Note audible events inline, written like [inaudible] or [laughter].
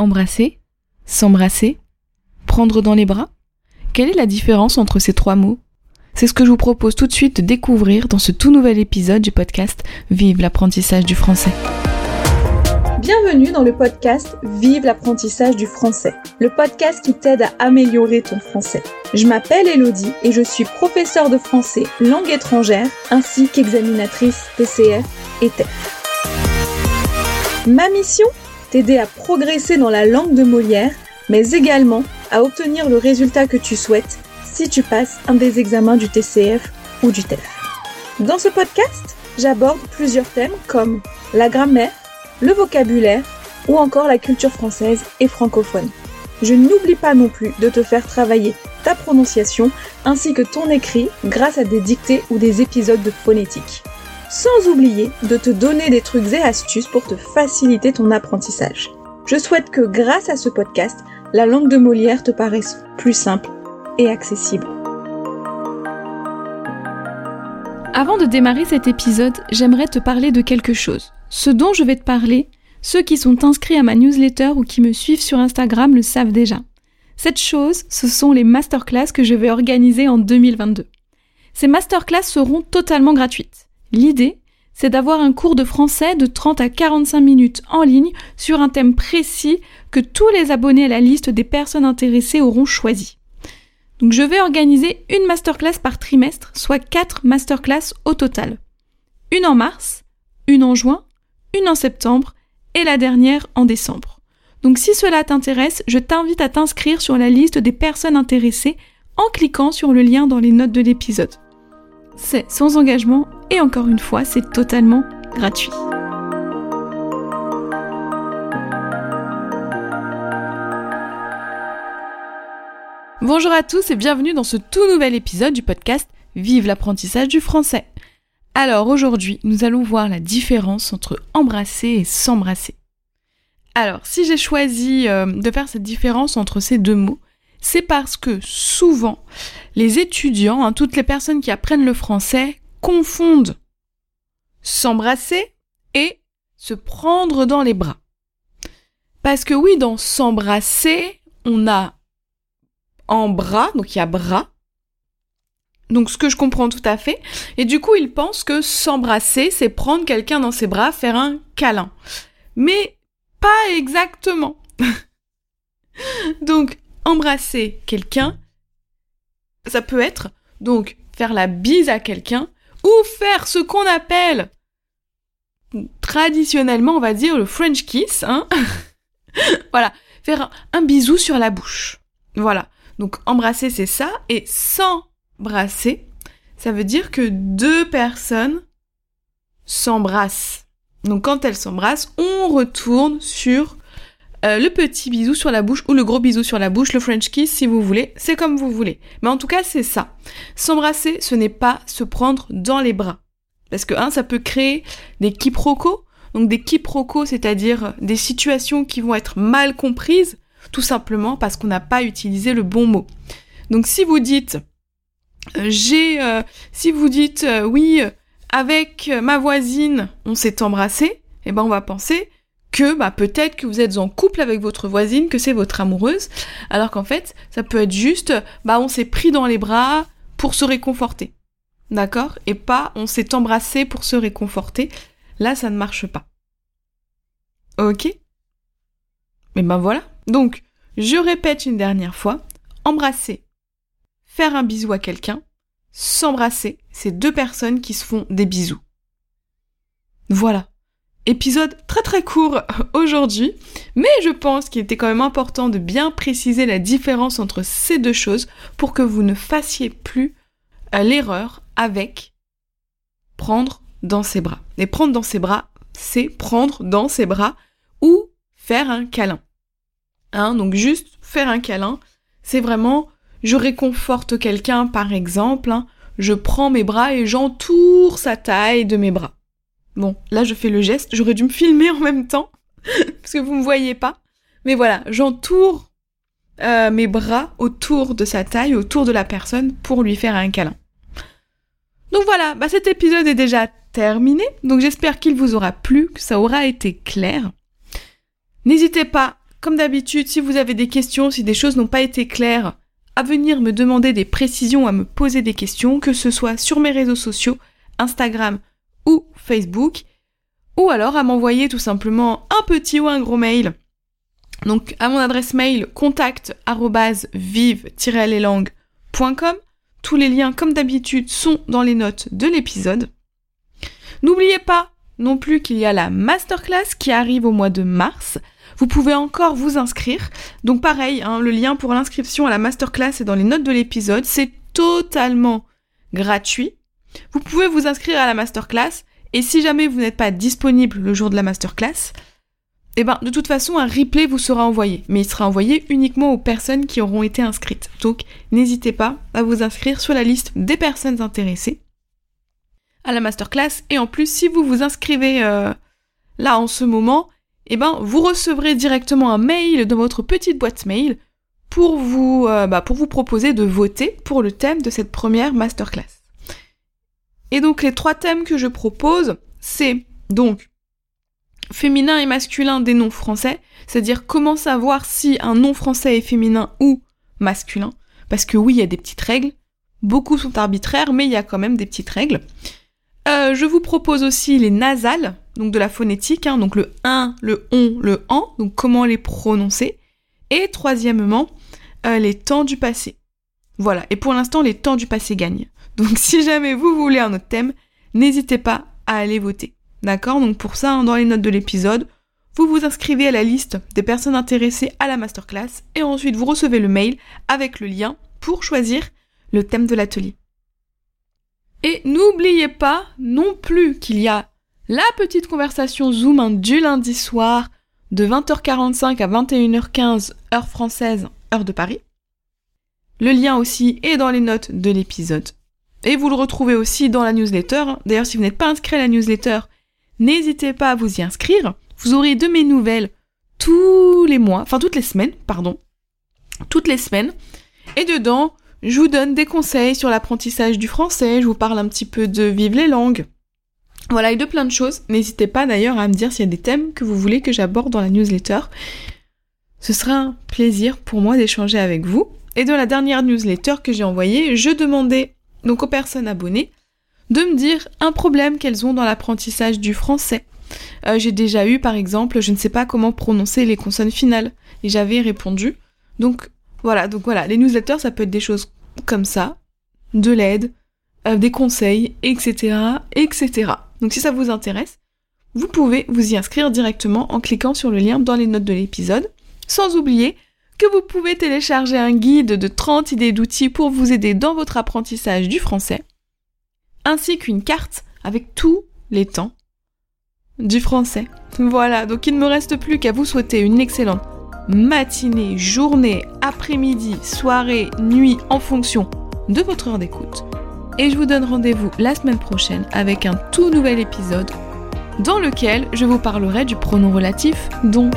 Embrasser S'embrasser Prendre dans les bras Quelle est la différence entre ces trois mots? C'est ce que je vous propose tout de suite de découvrir dans ce tout nouvel épisode du podcast Vive l'apprentissage du français. Bienvenue dans le podcast Vive l'apprentissage du français, le podcast qui t'aide à améliorer ton français. Je m'appelle Elodie et je suis professeure de français langue étrangère ainsi qu'examinatrice TCF et TEF. Ma mission? T'aider à progresser dans la langue de Molière, mais également à obtenir le résultat que tu souhaites si tu passes un des examens du TCF ou du TEF. Dans ce podcast, j'aborde plusieurs thèmes comme la grammaire, le vocabulaire ou encore la culture française et francophone. Je n'oublie pas non plus de te faire travailler ta prononciation ainsi que ton écrit grâce à des dictées ou des épisodes de phonétique. Sans oublier de te donner des trucs et astuces pour te faciliter ton apprentissage. Je souhaite que grâce à ce podcast, la langue de Molière te paraisse plus simple et accessible. Avant de démarrer cet épisode, j'aimerais te parler de quelque chose. Ce dont je vais te parler, ceux qui sont inscrits à ma newsletter ou qui me suivent sur Instagram le savent déjà. Cette chose, ce sont les masterclass que je vais organiser en 2022. Ces masterclass seront totalement gratuites. L'idée, c'est d'avoir un cours de français de 30 à 45 minutes en ligne sur un thème précis que tous les abonnés à la liste des personnes intéressées auront choisi. Donc je vais organiser une masterclass par trimestre, soit 4 masterclass au total. Une en mars, une en juin, une en septembre et la dernière en décembre. Donc si cela t'intéresse, je t'invite à t'inscrire sur la liste des personnes intéressées en cliquant sur le lien dans les notes de l'épisode. C'est sans engagement et encore une fois, c'est totalement gratuit. Bonjour à tous et bienvenue dans ce tout nouvel épisode du podcast Vive l'apprentissage du français. Alors aujourd'hui, nous allons voir la différence entre embrasser et s'embrasser. Alors, si j'ai choisi euh, de faire cette différence entre ces deux mots, c'est parce que souvent, les étudiants, hein, toutes les personnes qui apprennent le français, confondent s'embrasser et se prendre dans les bras. Parce que oui, dans s'embrasser, on a en bras, donc il y a bras. Donc ce que je comprends tout à fait. Et du coup, ils pensent que s'embrasser, c'est prendre quelqu'un dans ses bras, faire un câlin. Mais pas exactement. [laughs] donc embrasser quelqu'un, ça peut être donc faire la bise à quelqu'un ou faire ce qu'on appelle traditionnellement, on va dire le French kiss, hein. [laughs] voilà, faire un, bisou sur la bouche. Voilà. Donc embrasser c'est ça et s'embrasser, ça veut dire que deux personnes s'embrassent. Donc quand elles s'embrassent, on retourne sur euh, le petit bisou sur la bouche ou le gros bisou sur la bouche, le French kiss si vous voulez, c'est comme vous voulez. Mais en tout cas, c'est ça. S'embrasser, ce n'est pas se prendre dans les bras. Parce que, un, ça peut créer des quiproquos. Donc des quiproquos, c'est-à-dire des situations qui vont être mal comprises, tout simplement parce qu'on n'a pas utilisé le bon mot. Donc si vous dites, euh, j'ai, euh, si vous dites, oui, avec ma voisine, on s'est embrassé, eh ben on va penser que bah, peut-être que vous êtes en couple avec votre voisine, que c'est votre amoureuse, alors qu'en fait, ça peut être juste, bah on s'est pris dans les bras pour se réconforter. D'accord? Et pas on s'est embrassé pour se réconforter. Là, ça ne marche pas. Ok? Mais ben voilà. Donc, je répète une dernière fois, embrasser, faire un bisou à quelqu'un, s'embrasser, c'est deux personnes qui se font des bisous. Voilà. Épisode très très court [laughs] aujourd'hui, mais je pense qu'il était quand même important de bien préciser la différence entre ces deux choses pour que vous ne fassiez plus euh, l'erreur avec prendre dans ses bras. Et prendre dans ses bras, c'est prendre dans ses bras ou faire un câlin. Hein, donc juste faire un câlin, c'est vraiment je réconforte quelqu'un par exemple, hein, je prends mes bras et j'entoure sa taille de mes bras. Bon, là je fais le geste, j'aurais dû me filmer en même temps, [laughs] parce que vous me voyez pas. Mais voilà, j'entoure euh, mes bras autour de sa taille, autour de la personne, pour lui faire un câlin. Donc voilà, bah cet épisode est déjà terminé, donc j'espère qu'il vous aura plu, que ça aura été clair. N'hésitez pas, Comme d'habitude, si vous avez des questions, si des choses n'ont pas été claires, à venir me demander des précisions, à me poser des questions, que ce soit sur mes réseaux sociaux, Instagram ou Facebook, ou alors à m'envoyer tout simplement un petit ou un gros mail. Donc à mon adresse mail contact vive-leslangues.com. Tous les liens, comme d'habitude, sont dans les notes de l'épisode. N'oubliez pas non plus qu'il y a la masterclass qui arrive au mois de mars. Vous pouvez encore vous inscrire. Donc pareil, hein, le lien pour l'inscription à la masterclass est dans les notes de l'épisode. C'est totalement gratuit. Vous pouvez vous inscrire à la masterclass et si jamais vous n'êtes pas disponible le jour de la masterclass, eh ben de toute façon un replay vous sera envoyé, mais il sera envoyé uniquement aux personnes qui auront été inscrites. Donc n'hésitez pas à vous inscrire sur la liste des personnes intéressées à la masterclass et en plus si vous vous inscrivez euh, là en ce moment, eh ben vous recevrez directement un mail dans votre petite boîte mail pour vous, euh, bah, pour vous proposer de voter pour le thème de cette première masterclass. Et donc les trois thèmes que je propose, c'est donc féminin et masculin des noms français, c'est-à-dire comment savoir si un nom français est féminin ou masculin, parce que oui, il y a des petites règles, beaucoup sont arbitraires, mais il y a quand même des petites règles. Euh, je vous propose aussi les nasales, donc de la phonétique, hein, donc le 1, le on, le en, donc comment les prononcer. Et troisièmement, euh, les temps du passé. Voilà, et pour l'instant, les temps du passé gagnent. Donc si jamais vous voulez un autre thème, n'hésitez pas à aller voter. D'accord? Donc pour ça, hein, dans les notes de l'épisode, vous vous inscrivez à la liste des personnes intéressées à la masterclass et ensuite vous recevez le mail avec le lien pour choisir le thème de l'atelier. Et n'oubliez pas non plus qu'il y a la petite conversation Zoom hein, du lundi soir de 20h45 à 21h15 heure française, heure de Paris. Le lien aussi est dans les notes de l'épisode. Et vous le retrouvez aussi dans la newsletter. D'ailleurs, si vous n'êtes pas inscrit à la newsletter, n'hésitez pas à vous y inscrire. Vous aurez de mes nouvelles tous les mois, enfin toutes les semaines, pardon. Toutes les semaines. Et dedans, je vous donne des conseils sur l'apprentissage du français, je vous parle un petit peu de Vive les langues. Voilà, et de plein de choses. N'hésitez pas d'ailleurs à me dire s'il y a des thèmes que vous voulez que j'aborde dans la newsletter. Ce sera un plaisir pour moi d'échanger avec vous. Et dans la dernière newsletter que j'ai envoyée, je demandais donc aux personnes abonnées, de me dire un problème qu'elles ont dans l'apprentissage du français. Euh, j'ai déjà eu par exemple, je ne sais pas comment prononcer les consonnes finales, et j'avais répondu. Donc voilà, donc voilà, les newsletters ça peut être des choses comme ça, de l'aide, euh, des conseils, etc., etc. Donc si ça vous intéresse, vous pouvez vous y inscrire directement en cliquant sur le lien dans les notes de l'épisode, sans oublier que vous pouvez télécharger un guide de 30 idées d'outils pour vous aider dans votre apprentissage du français, ainsi qu'une carte avec tous les temps du français. Voilà, donc il ne me reste plus qu'à vous souhaiter une excellente matinée, journée, après-midi, soirée, nuit en fonction de votre heure d'écoute. Et je vous donne rendez-vous la semaine prochaine avec un tout nouvel épisode dans lequel je vous parlerai du pronom relatif dont.